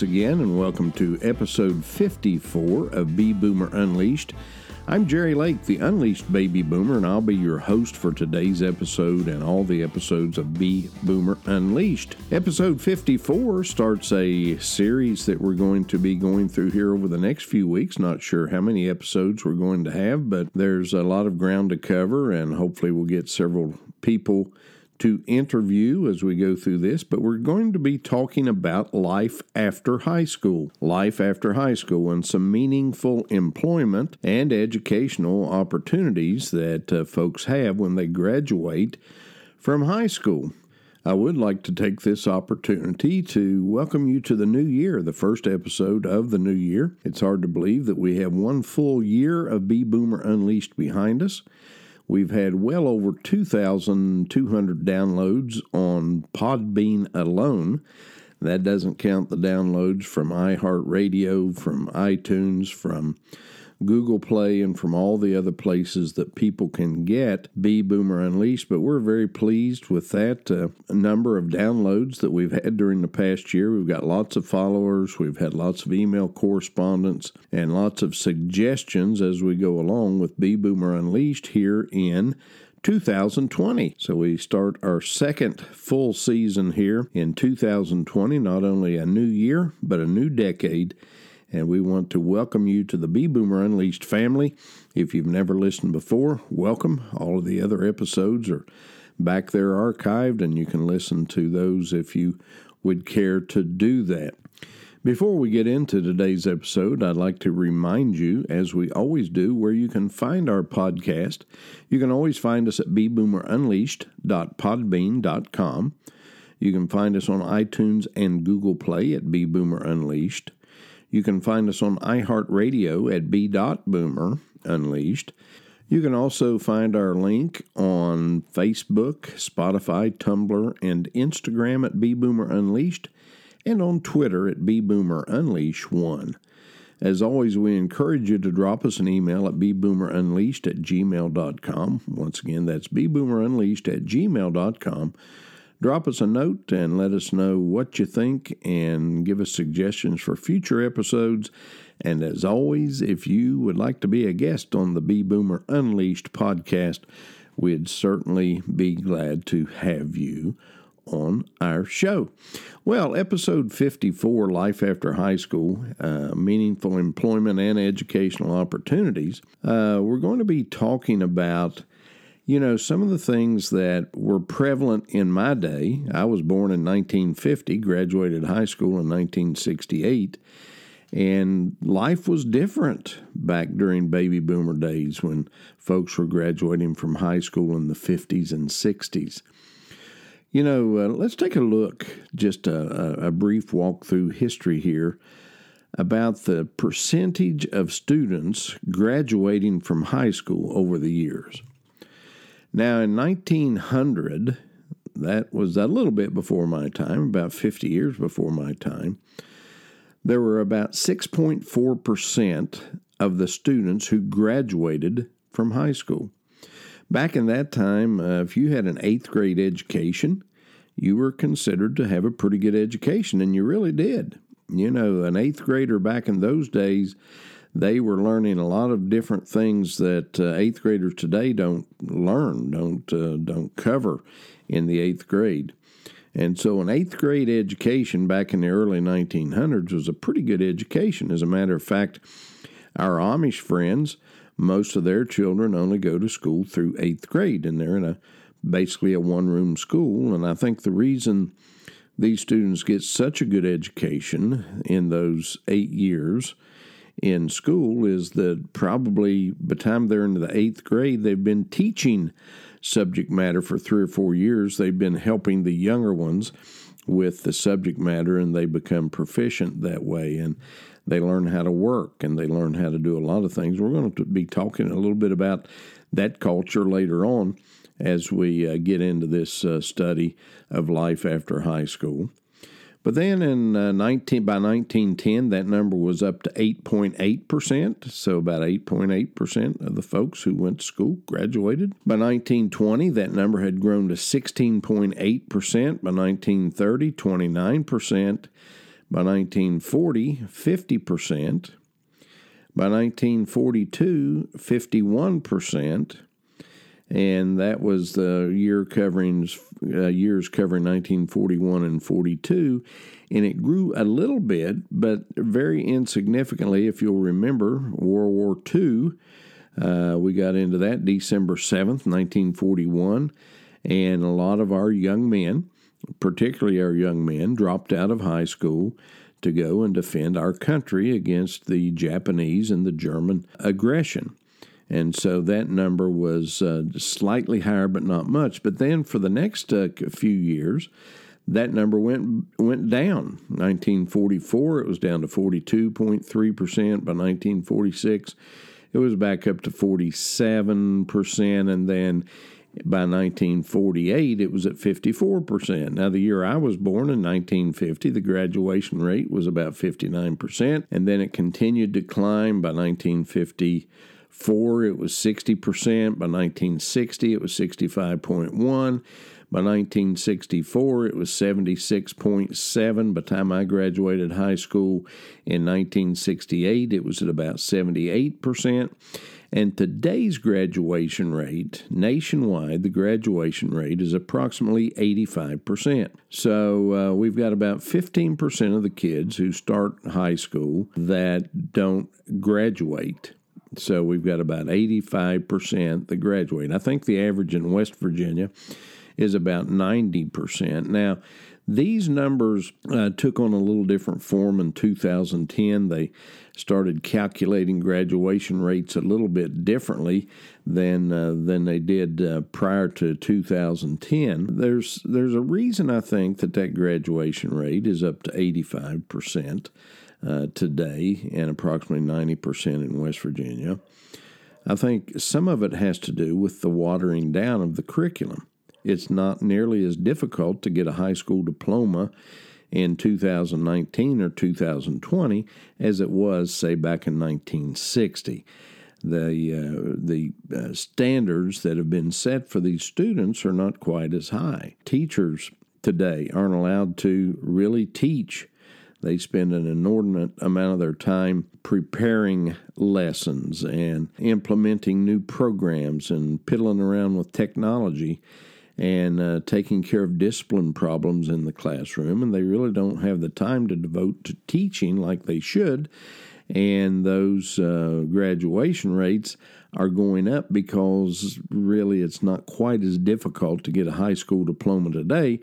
once again, and welcome to episode 54 of Bee Boomer Unleashed. I'm Jerry Lake, the Unleashed Baby Boomer, and I'll be your host for today's episode and all the episodes of Bee Boomer Unleashed. Episode 54 starts a series that we're going to be going through here over the next few weeks. Not sure how many episodes we're going to have, but there's a lot of ground to cover, and hopefully, we'll get several people to interview as we go through this, but we're going to be talking about life after high school, life after high school, and some meaningful employment and educational opportunities that uh, folks have when they graduate from high school. I would like to take this opportunity to welcome you to the new year, the first episode of the new year. It's hard to believe that we have one full year of Bee Boomer Unleashed behind us. We've had well over 2,200 downloads on Podbean alone. That doesn't count the downloads from iHeartRadio, from iTunes, from Google Play, and from all the other places that people can get Bee Boomer Unleashed. But we're very pleased with that uh, number of downloads that we've had during the past year. We've got lots of followers, we've had lots of email correspondence, and lots of suggestions as we go along with Bee Boomer Unleashed here in 2020. So we start our second full season here in 2020, not only a new year, but a new decade and we want to welcome you to the Bee Boomer Unleashed family. If you've never listened before, welcome. All of the other episodes are back there archived, and you can listen to those if you would care to do that. Before we get into today's episode, I'd like to remind you, as we always do, where you can find our podcast. You can always find us at beeboomerunleashed.podbean.com. You can find us on iTunes and Google Play at Boomer Unleashed. You can find us on iHeartRadio at B.Boomer Unleashed. You can also find our link on Facebook, Spotify, Tumblr, and Instagram at BBoomer Unleashed, and on Twitter at BBoomer Unleash 1. As always, we encourage you to drop us an email at bboomerunleashed at gmail.com. Once again, that's bboomerunleashed at gmail.com Drop us a note and let us know what you think and give us suggestions for future episodes. And as always, if you would like to be a guest on the Bee Boomer Unleashed podcast, we'd certainly be glad to have you on our show. Well, episode 54 Life After High School uh, Meaningful Employment and Educational Opportunities. Uh, we're going to be talking about you know, some of the things that were prevalent in my day, I was born in 1950, graduated high school in 1968, and life was different back during baby boomer days when folks were graduating from high school in the 50s and 60s. You know, uh, let's take a look, just a, a brief walk through history here about the percentage of students graduating from high school over the years. Now, in 1900, that was a little bit before my time, about 50 years before my time, there were about 6.4% of the students who graduated from high school. Back in that time, uh, if you had an eighth grade education, you were considered to have a pretty good education, and you really did. You know, an eighth grader back in those days, they were learning a lot of different things that uh, eighth graders today don't learn, don't uh, don't cover in the eighth grade. And so, an eighth grade education back in the early 1900s was a pretty good education. As a matter of fact, our Amish friends, most of their children only go to school through eighth grade, and they're in a basically a one room school. And I think the reason these students get such a good education in those eight years in school is that probably by the time they're into the eighth grade, they've been teaching subject matter for three or four years. They've been helping the younger ones with the subject matter and they become proficient that way and they learn how to work and they learn how to do a lot of things. We're going to be talking a little bit about that culture later on as we uh, get into this uh, study of life after high school. But then in uh, 19 by 1910, that number was up to 8.8 percent. So about 8.8 percent of the folks who went to school graduated. By 1920, that number had grown to 16.8 percent. By 1930, 29 percent. By 1940, 50%. By 1942, 51%. And that was the year covering uh, years covering 1941 and 42, and it grew a little bit, but very insignificantly. If you'll remember, World War II, uh, we got into that December 7th, 1941, and a lot of our young men, particularly our young men, dropped out of high school to go and defend our country against the Japanese and the German aggression. And so that number was uh, slightly higher, but not much. But then for the next uh, few years, that number went went down. 1944, it was down to 42.3 percent. By 1946, it was back up to 47 percent, and then by 1948, it was at 54%. Now, the year I was born in 1950, the graduation rate was about 59%, and then it continued to climb by 1954, it was 60%. By 1960, it was 65.1. By 1964, it was 76.7. By the time I graduated high school in 1968, it was at about 78%. And today's graduation rate, nationwide, the graduation rate is approximately 85%. So uh, we've got about 15% of the kids who start high school that don't graduate. So we've got about 85% that graduate. I think the average in West Virginia is about 90%. Now, these numbers uh, took on a little different form in 2010. They started calculating graduation rates a little bit differently than uh, than they did uh, prior to 2010. There's there's a reason I think that that graduation rate is up to 85 percent uh, today and approximately 90 percent in West Virginia. I think some of it has to do with the watering down of the curriculum. It's not nearly as difficult to get a high school diploma in 2019 or 2020 as it was, say, back in 1960. The uh, the uh, standards that have been set for these students are not quite as high. Teachers today aren't allowed to really teach. They spend an inordinate amount of their time preparing lessons and implementing new programs and piddling around with technology and uh, taking care of discipline problems in the classroom, and they really don't have the time to devote to teaching like they should. And those uh, graduation rates are going up because really it's not quite as difficult to get a high school diploma today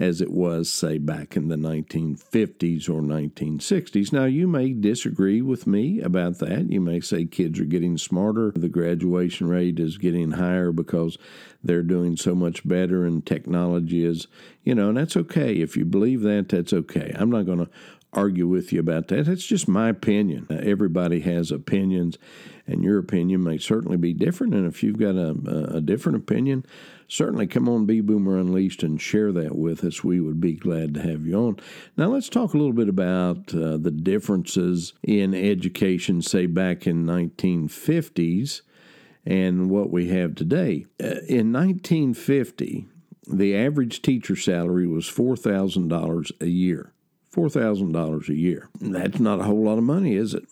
as it was, say, back in the 1950s or 1960s. Now, you may disagree with me about that. You may say kids are getting smarter, the graduation rate is getting higher because they're doing so much better and technology is, you know, and that's okay. If you believe that, that's okay. I'm not going to argue with you about that. That's just my opinion. Everybody has opinions, and your opinion may certainly be different. And if you've got a, a different opinion, certainly come on Be Boomer Unleashed and share that with us. We would be glad to have you on. Now, let's talk a little bit about uh, the differences in education, say back in 1950s and what we have today. Uh, in 1950, the average teacher salary was $4,000 a year. $4,000 a year. That's not a whole lot of money, is it?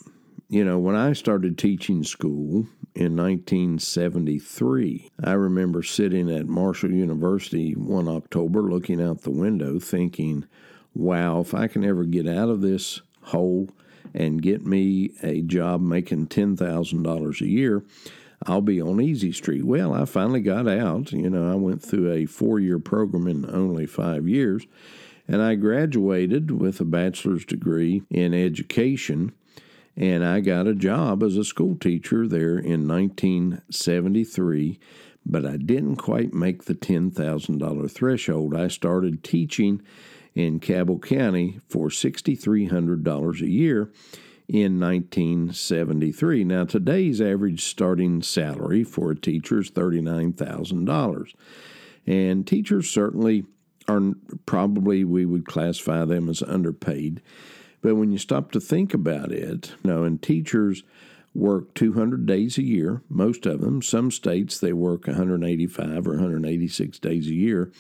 You know, when I started teaching school in 1973, I remember sitting at Marshall University one October looking out the window thinking, wow, if I can ever get out of this hole and get me a job making $10,000 a year, I'll be on Easy Street. Well, I finally got out. You know, I went through a four year program in only five years and I graduated with a bachelor's degree in education, and I got a job as a school teacher there in 1973, but I didn't quite make the $10,000 threshold. I started teaching in Cabell County for $6,300 a year in 1973. Now, today's average starting salary for a teacher is $39,000. And teachers certainly are probably we would classify them as underpaid. But when you stop to think about it, you know, and teachers work 200 days a year, most of them. Some states they work 185 or 186 days a year.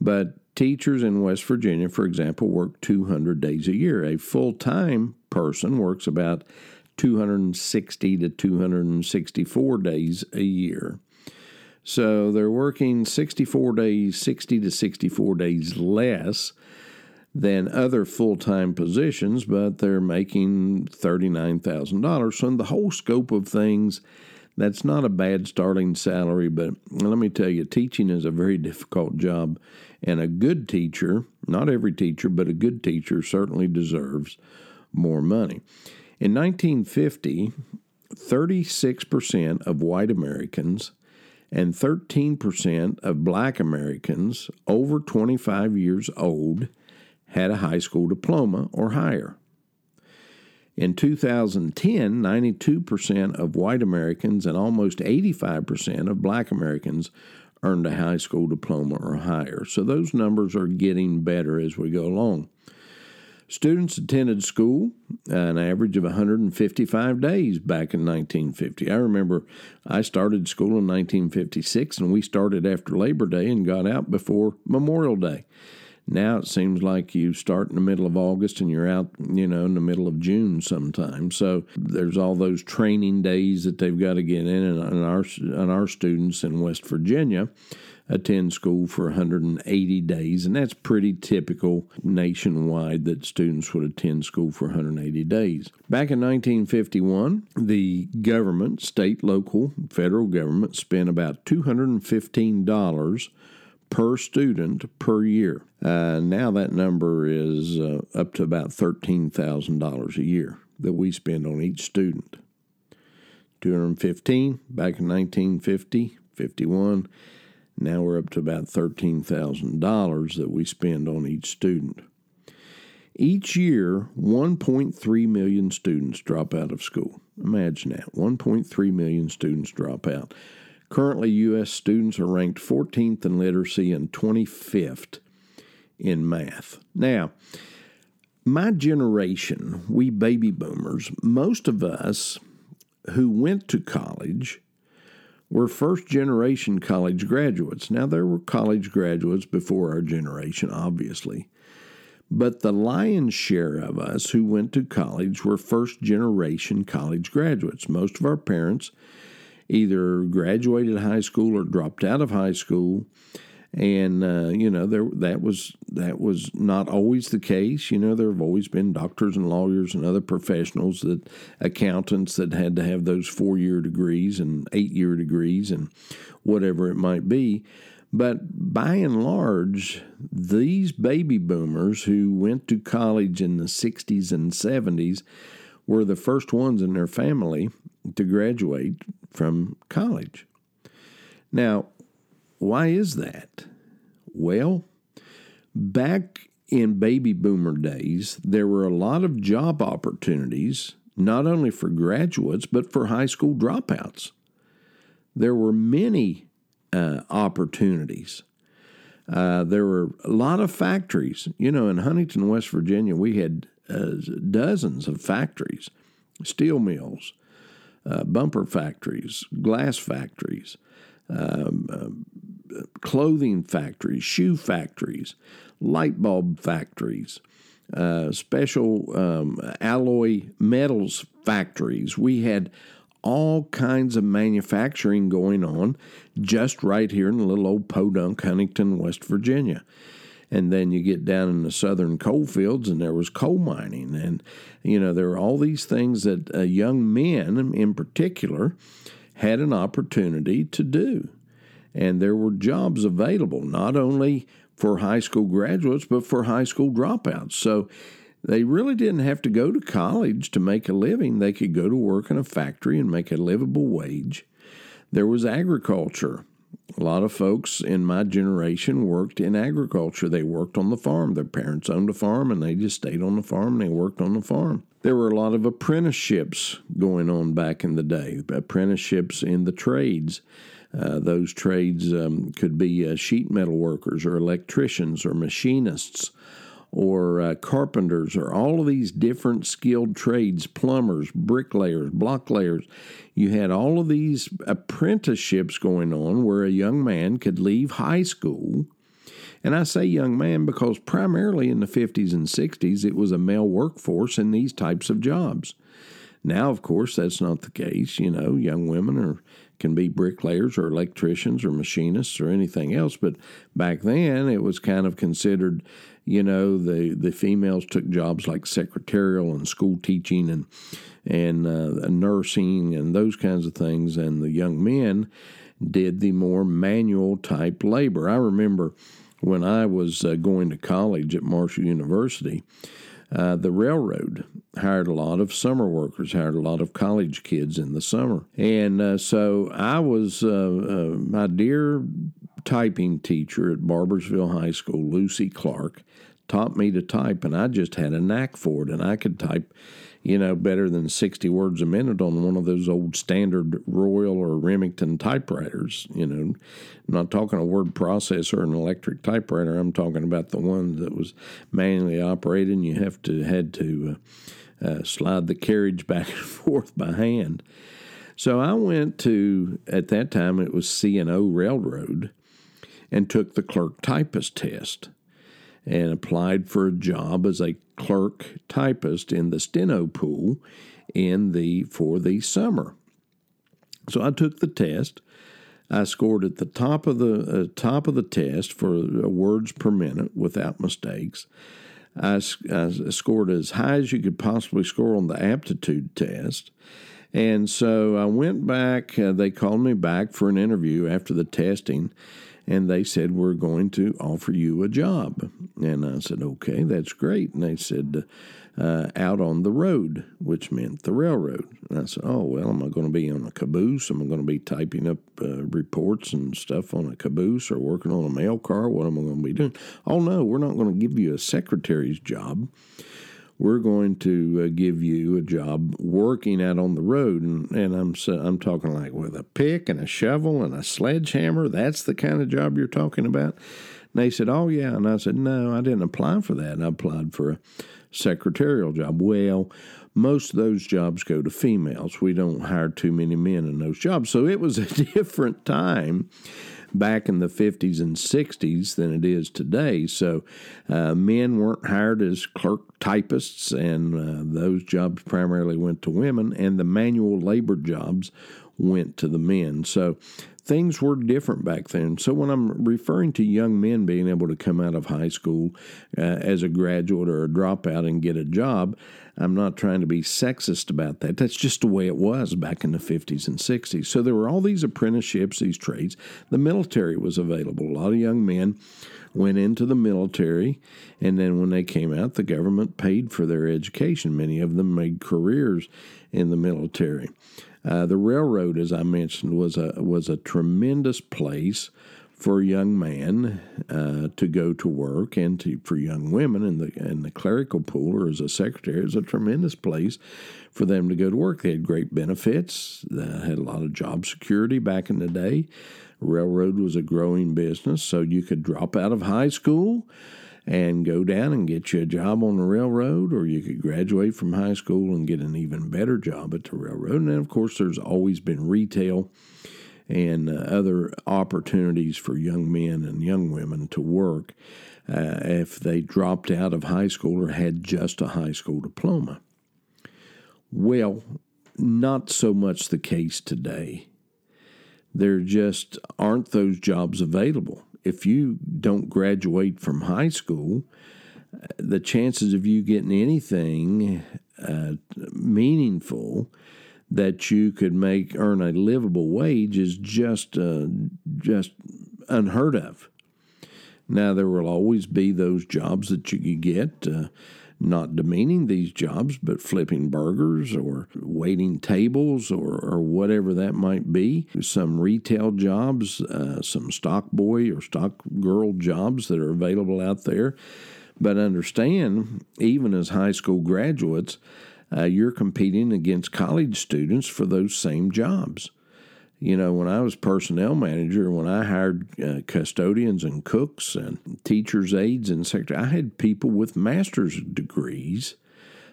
But Teachers in West Virginia, for example, work 200 days a year. A full time person works about 260 to 264 days a year. So they're working 64 days, 60 to 64 days less than other full time positions, but they're making $39,000. So, in the whole scope of things, that's not a bad starting salary, but let me tell you, teaching is a very difficult job. And a good teacher, not every teacher, but a good teacher certainly deserves more money. In 1950, 36% of white Americans and 13% of black Americans over 25 years old had a high school diploma or higher. In 2010, 92% of white Americans and almost 85% of black Americans earned a high school diploma or higher. So those numbers are getting better as we go along. Students attended school uh, an average of 155 days back in 1950. I remember I started school in 1956 and we started after Labor Day and got out before Memorial Day. Now it seems like you start in the middle of August and you're out, you know, in the middle of June sometime. So there's all those training days that they've got to get in, and our and our students in West Virginia attend school for 180 days, and that's pretty typical nationwide that students would attend school for 180 days. Back in 1951, the government, state, local, federal government, spent about $215 per student per year. Uh, now that number is uh, up to about $13,000 a year that we spend on each student. 215 back in 1950, 51. Now we're up to about $13,000 that we spend on each student. Each year, 1.3 million students drop out of school. Imagine that 1.3 million students drop out. Currently, U.S. students are ranked 14th in literacy and 25th in math. Now, my generation, we baby boomers, most of us who went to college were first generation college graduates. Now, there were college graduates before our generation, obviously. But the lion's share of us who went to college were first generation college graduates. Most of our parents either graduated high school or dropped out of high school and uh, you know there that was that was not always the case. You know there have always been doctors and lawyers and other professionals that accountants that had to have those four year degrees and eight year degrees and whatever it might be. But by and large, these baby boomers who went to college in the 60s and 70s were the first ones in their family to graduate from college. Now, why is that? Well, back in baby boomer days, there were a lot of job opportunities, not only for graduates, but for high school dropouts. There were many uh, opportunities. Uh, there were a lot of factories. You know, in Huntington, West Virginia, we had uh, dozens of factories, steel mills, uh, bumper factories, glass factories, um, uh, clothing factories, shoe factories, light bulb factories, uh, special um, alloy metals factories. We had all kinds of manufacturing going on just right here in little old Podunk, Huntington, West Virginia. And then you get down in the southern coal fields, and there was coal mining. And, you know, there were all these things that uh, young men in particular had an opportunity to do. And there were jobs available, not only for high school graduates, but for high school dropouts. So they really didn't have to go to college to make a living. They could go to work in a factory and make a livable wage. There was agriculture. A lot of folks in my generation worked in agriculture. They worked on the farm. Their parents owned a farm and they just stayed on the farm and they worked on the farm. There were a lot of apprenticeships going on back in the day, apprenticeships in the trades. Uh, those trades um, could be uh, sheet metal workers or electricians or machinists or uh, carpenters or all of these different skilled trades, plumbers, bricklayers, blocklayers you had all of these apprenticeships going on where a young man could leave high school And I say young man because primarily in the 50s and 60s, it was a male workforce in these types of jobs. Now, of course, that's not the case. You know, young women are can be bricklayers or electricians or machinists or anything else. But back then, it was kind of considered, you know, the the females took jobs like secretarial and school teaching and and uh, nursing and those kinds of things, and the young men did the more manual type labor. I remember when I was uh, going to college at Marshall University. Uh, the railroad hired a lot of summer workers, hired a lot of college kids in the summer. And uh, so I was, uh, uh my dear typing teacher at Barboursville High School, Lucy Clark, taught me to type, and I just had a knack for it, and I could type you know, better than 60 words a minute on one of those old standard Royal or Remington typewriters. You know, I'm not talking a word processor, an electric typewriter. I'm talking about the one that was manually operated and you have to had to uh, uh, slide the carriage back and forth by hand. So I went to, at that time, it was C&O Railroad and took the clerk typist test and applied for a job as a clerk typist in the steno pool in the for the summer. So I took the test. I scored at the top of the uh, top of the test for uh, words per minute without mistakes. I, I, scored as high as you could possibly score on the aptitude test. And so I went back. Uh, they called me back for an interview after the testing and they said, We're going to offer you a job. And I said, Okay, that's great. And they said, uh, Out on the road, which meant the railroad. And I said, Oh, well, am I going to be on a caboose? Am I going to be typing up uh, reports and stuff on a caboose or working on a mail car? What am I going to be doing? Oh, no, we're not going to give you a secretary's job we're going to uh, give you a job working out on the road. And, and I'm, I'm talking like with a pick and a shovel and a sledgehammer. That's the kind of job you're talking about. And they said, Oh, yeah. And I said, No, I didn't apply for that. I applied for a secretarial job. Well, most of those jobs go to females. We don't hire too many men in those jobs. So it was a different time back in the 50s and 60s than it is today. So uh, men weren't hired as clerk typists, and uh, those jobs primarily went to women, and the manual labor jobs went to the men. So things were different back then. So when I'm referring to young men being able to come out of high school uh, as a graduate or a dropout and get a job, I'm not trying to be sexist about that. That's just the way it was back in the 50s and 60s. So there were all these apprenticeships, these trades. The military was available. A lot of young men went into the military, and then when they came out, the government paid for their education. Many of them made careers in the military. Uh, the railroad, as I mentioned, was a was a tremendous place for a young man uh, to go to work and to, for young women in the in the clerical pool or as a secretary is a tremendous place for them to go to work. They had great benefits. They had a lot of job security back in the day. Railroad was a growing business, so you could drop out of high school and go down and get you a job on the railroad, or you could graduate from high school and get an even better job at the railroad. And then, of course, there's always been retail and uh, other opportunities for young men and young women to work uh, if they dropped out of high school or had just a high school diploma. Well, not so much the case today. There just aren't those jobs available. If you don't graduate from high school, the chances of you getting anything uh, meaningful that you could make earn a livable wage is just uh, just unheard of. Now there will always be those jobs that you could get. Uh, not demeaning these jobs, but flipping burgers or waiting tables or, or whatever that might be. Some retail jobs, uh, some stock boy or stock girl jobs that are available out there. But understand, even as high school graduates, uh, you're competing against college students for those same jobs. You know, when I was personnel manager, when I hired uh, custodians and cooks and teachers' aides and secretary, I had people with master's degrees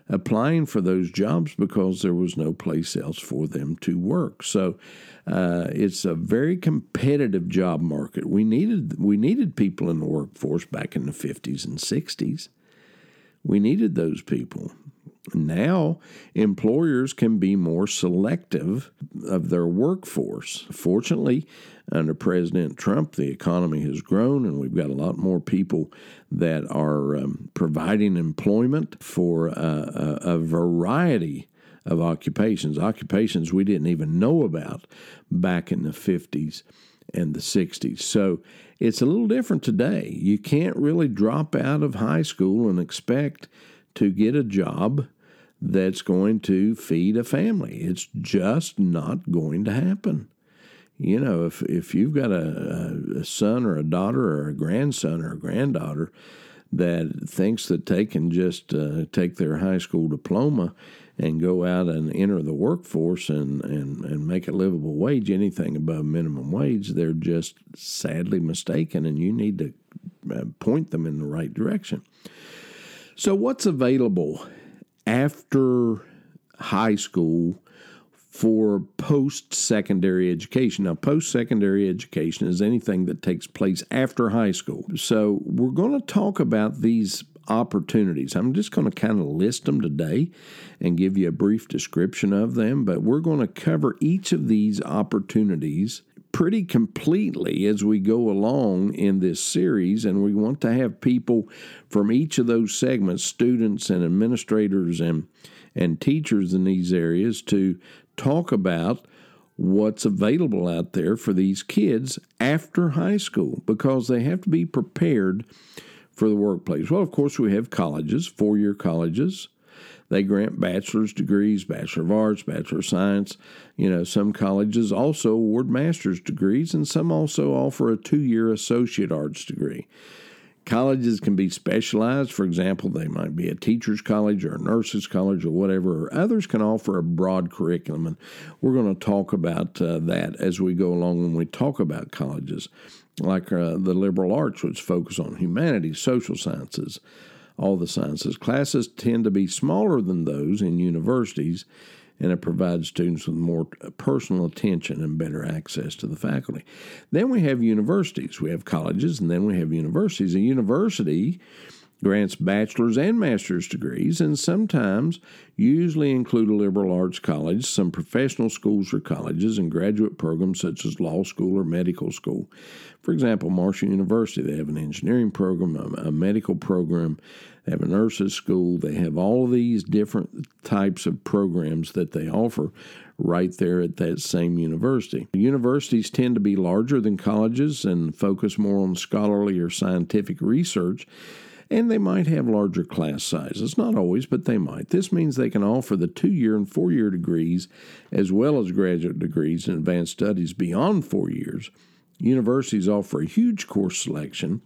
applying for those jobs because there was no place else for them to work. So uh, it's a very competitive job market. We needed we needed people in the workforce back in the 50s and 60s. We needed those people. Now, employers can be more selective of their workforce. Fortunately, under President Trump, the economy has grown, and we've got a lot more people that are um, providing employment for a, a variety of occupations, occupations we didn't even know about back in the 50s and the 60s. So it's a little different today. You can't really drop out of high school and expect to get a job that's going to feed a family. It's just not going to happen. You know, if if you've got a, a son or a daughter or a grandson or a granddaughter that thinks that they can just uh, take their high school diploma and go out and enter the workforce and, and, and make a livable wage, anything above minimum wage, they're just sadly mistaken, and you need to uh, point them in the right direction. So, what's available after high school for post secondary education. Now, post secondary education is anything that takes place after high school. So, we're going to talk about these opportunities. I'm just going to kind of list them today and give you a brief description of them, but we're going to cover each of these opportunities pretty completely as we go along in this series, and we want to have people from each of those segments, students and administrators and and teachers in these areas, to talk about what's available out there for these kids after high school because they have to be prepared for the workplace. Well, of course, we have colleges, four year colleges, they grant bachelor's degrees, bachelor of arts, bachelor of science. You know, some colleges also award master's degrees, and some also offer a two year associate arts degree. Colleges can be specialized. For example, they might be a teacher's college or a nurse's college or whatever, or others can offer a broad curriculum. And we're going to talk about uh, that as we go along when we talk about colleges, like uh, the liberal arts, which focus on humanities, social sciences, all the sciences. Classes tend to be smaller than those in universities, and it provides students with more personal attention and better access to the faculty. Then we have universities. We have colleges, and then we have universities. A university grants bachelor's and master's degrees, and sometimes usually include a liberal arts college, some professional schools or colleges, and graduate programs such as law school or medical school. For example, Marshall University, they have an engineering program, a, medical program, they have a nurses school, they have all these different types of programs that they offer right there at that same university. Universities tend to be larger than colleges and focus more on scholarly or scientific research and they might have larger class sizes. Not always, but they might. This means they can offer the two year and four year degrees as well as graduate degrees and advanced studies beyond four years. Universities offer a huge course selection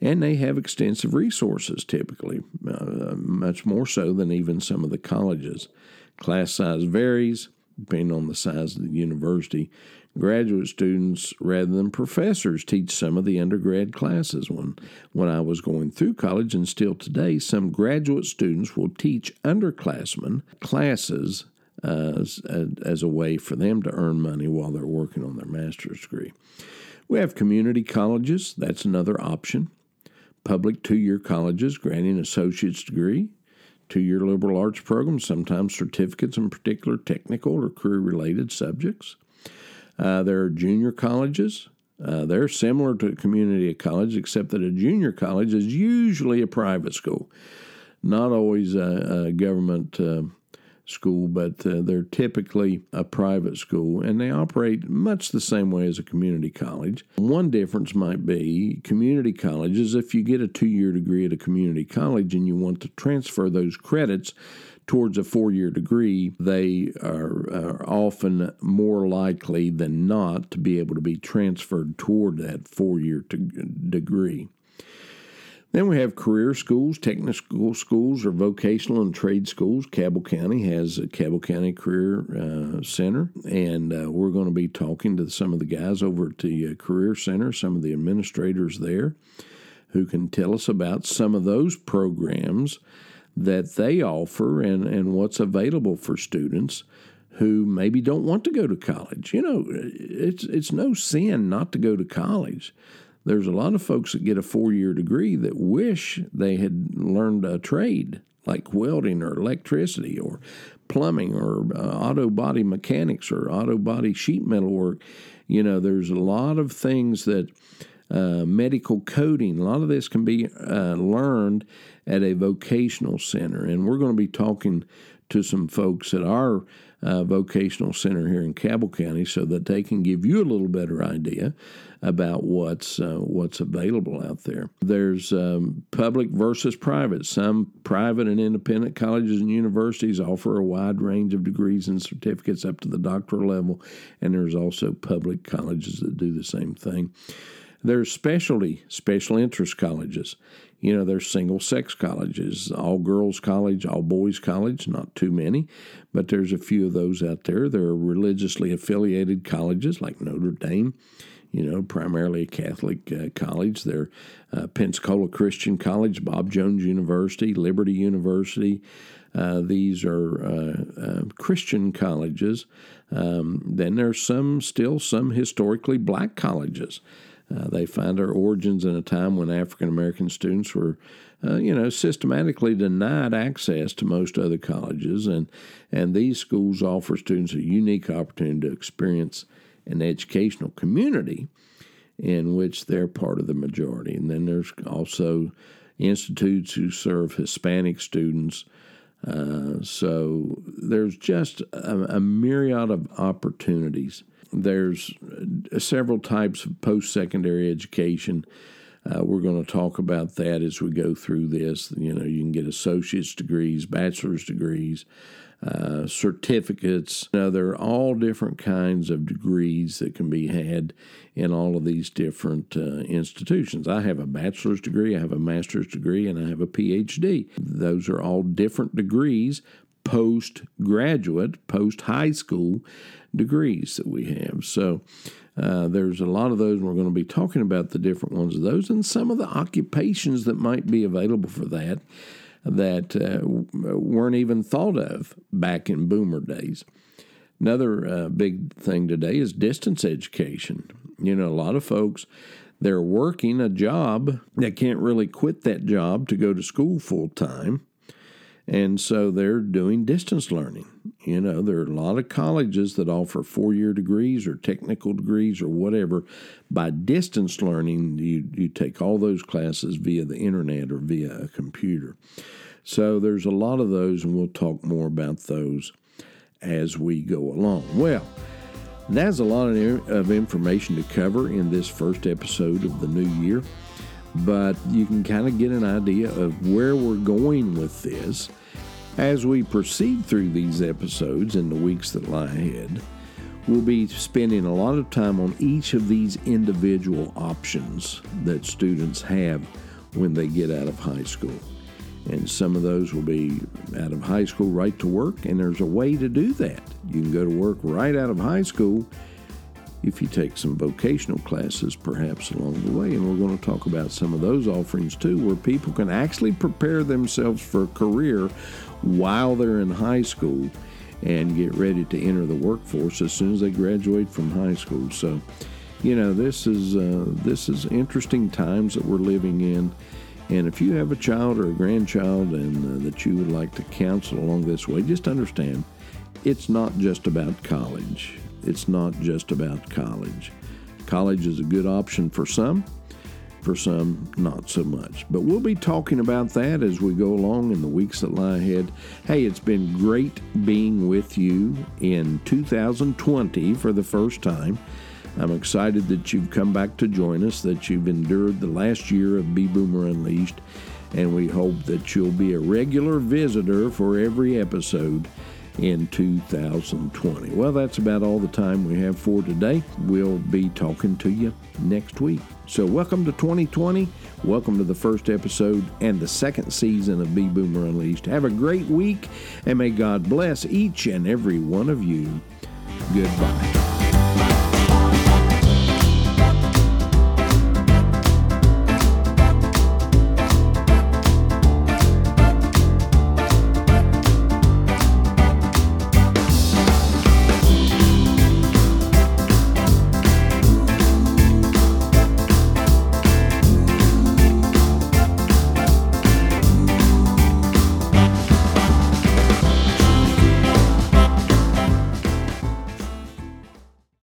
and they have extensive resources typically, uh, much more so than even some of the colleges. Class size varies depending on the size of the university graduate students rather than professors teach some of the undergrad classes. When, when I was going through college, and still today, some graduate students will teach underclassmen classes uh, as, as a way for them to earn money while they're working on their master's degree. We have community colleges, that's another option. Public two year colleges granting associate's degree, two year liberal arts programs, sometimes certificates in particular technical or career related subjects. Uh, there are junior colleges. Uh, they're similar to community college, except that a junior college is usually a private school, not always a, a government uh, school, but uh, they're typically a private school, and they operate much the same way as a community college. One difference might be community colleges, if you get a two year degree at a community college and you want to transfer those credits towards a four year degree, they are, are, often more likely than not to be able to be transferred toward that four year degree. Then we have career schools, technical schools, or vocational and trade schools. Cabell County has a Cabell County Career uh, Center, and uh, we're going to be talking to some of the guys over at the uh, Career Center, some of the administrators there, who can tell us about some of those programs that they offer and, and what's available for students who maybe don't want to go to college. You know, it's it's no sin not to go to college. There's a lot of folks that get a four-year degree that wish they had learned a trade like welding or electricity or plumbing or uh, auto body mechanics or auto body sheet metal work. You know, there's a lot of things that uh, medical coding, a lot of this can be uh, learned at a vocational center. And we're going to be talking to some folks at our uh, vocational center here in Cabell County so that they can give you a little better idea about what's uh, what's available out there. There's um, public versus private. Some private and independent colleges and universities offer a wide range of degrees and certificates up to the doctoral level, and there's also public colleges that do the same thing. There's specialty, special interest colleges. You know, there's single sex colleges, all girls college, all boys college, not too many, but there's a few of those out there. There are religiously affiliated colleges like Notre Dame, you know, primarily a Catholic uh, college. There, uh, Pensacola Christian College, Bob Jones University, Liberty University. Uh, these are uh, uh, Christian colleges. Um, then there's some still some historically black colleges. Uh, they find their origins in a time when African American students were, uh, you know, systematically denied access to most other colleges, and and these schools offer students a unique opportunity to experience an educational community in which they're part of the majority. And then there's also institutes who serve Hispanic students. Uh, so there's just a, a myriad of opportunities there's uh, several types of post secondary education. Uh, we're going to talk about that as we go through this. You know, you can get associate's degrees, bachelor's degrees, uh, certificates. Now, there are all different kinds of degrees that can be had in all of these different uh, institutions. I have a bachelor's degree, I have a master's degree, and I have a PhD. Those are all different degrees, postgraduate, post high school degrees that we have. So uh, there's a lot of those, and we're going to be talking about the different ones of those and some of the occupations that might be available for that that uh, weren't even thought of back in boomer days. Another uh, big thing today is distance education. You know, a lot of folks they're working a job they can't really quit that job to go to school full time and so they're doing distance learning. You know, there are a lot of colleges that offer four year degrees or technical degrees or whatever. By distance learning, you, you take all those classes via the internet or via a computer. So there's a lot of those, and we'll talk more about those as we go along. Well, that's a lot of information to cover in this first episode of the new year but you can kind of get an idea of where we're going with this as we proceed through these episodes in the weeks that lie ahead. We'll be spending a lot of time on each of these individual options that students have when they get out of high school. And some of those will be out of high school right to work, and there's a way to do that. You can go to work right out of high school if you take some vocational classes perhaps along the way. And we're going to talk about some of those offerings too, where people can actually prepare themselves for a career while they're in high school and get ready to enter the workforce as soon as they graduate from high school. So, you know, this is uh, this is interesting times that we're living in. And if you have a child or a grandchild and uh, that you would like to counsel along this way, just understand it's not just about college it's not just about college. College is a good option for some, for some, not so much. But we'll be talking about that as we go along in the weeks that lie ahead. Hey, it's been great being with you in 2020 for the first time. I'm excited that you've come back to join us, that you've endured the last year of Be Boomer Unleashed, and we hope that you'll be a regular visitor for every episode in 2020. Well, that's about all the time we have for today. We'll be talking to you next week. So, welcome to 2020. Welcome to the first episode and the second season of Be Boomer Unleashed. Have a great week, and may God bless each and every one of you. Goodbye.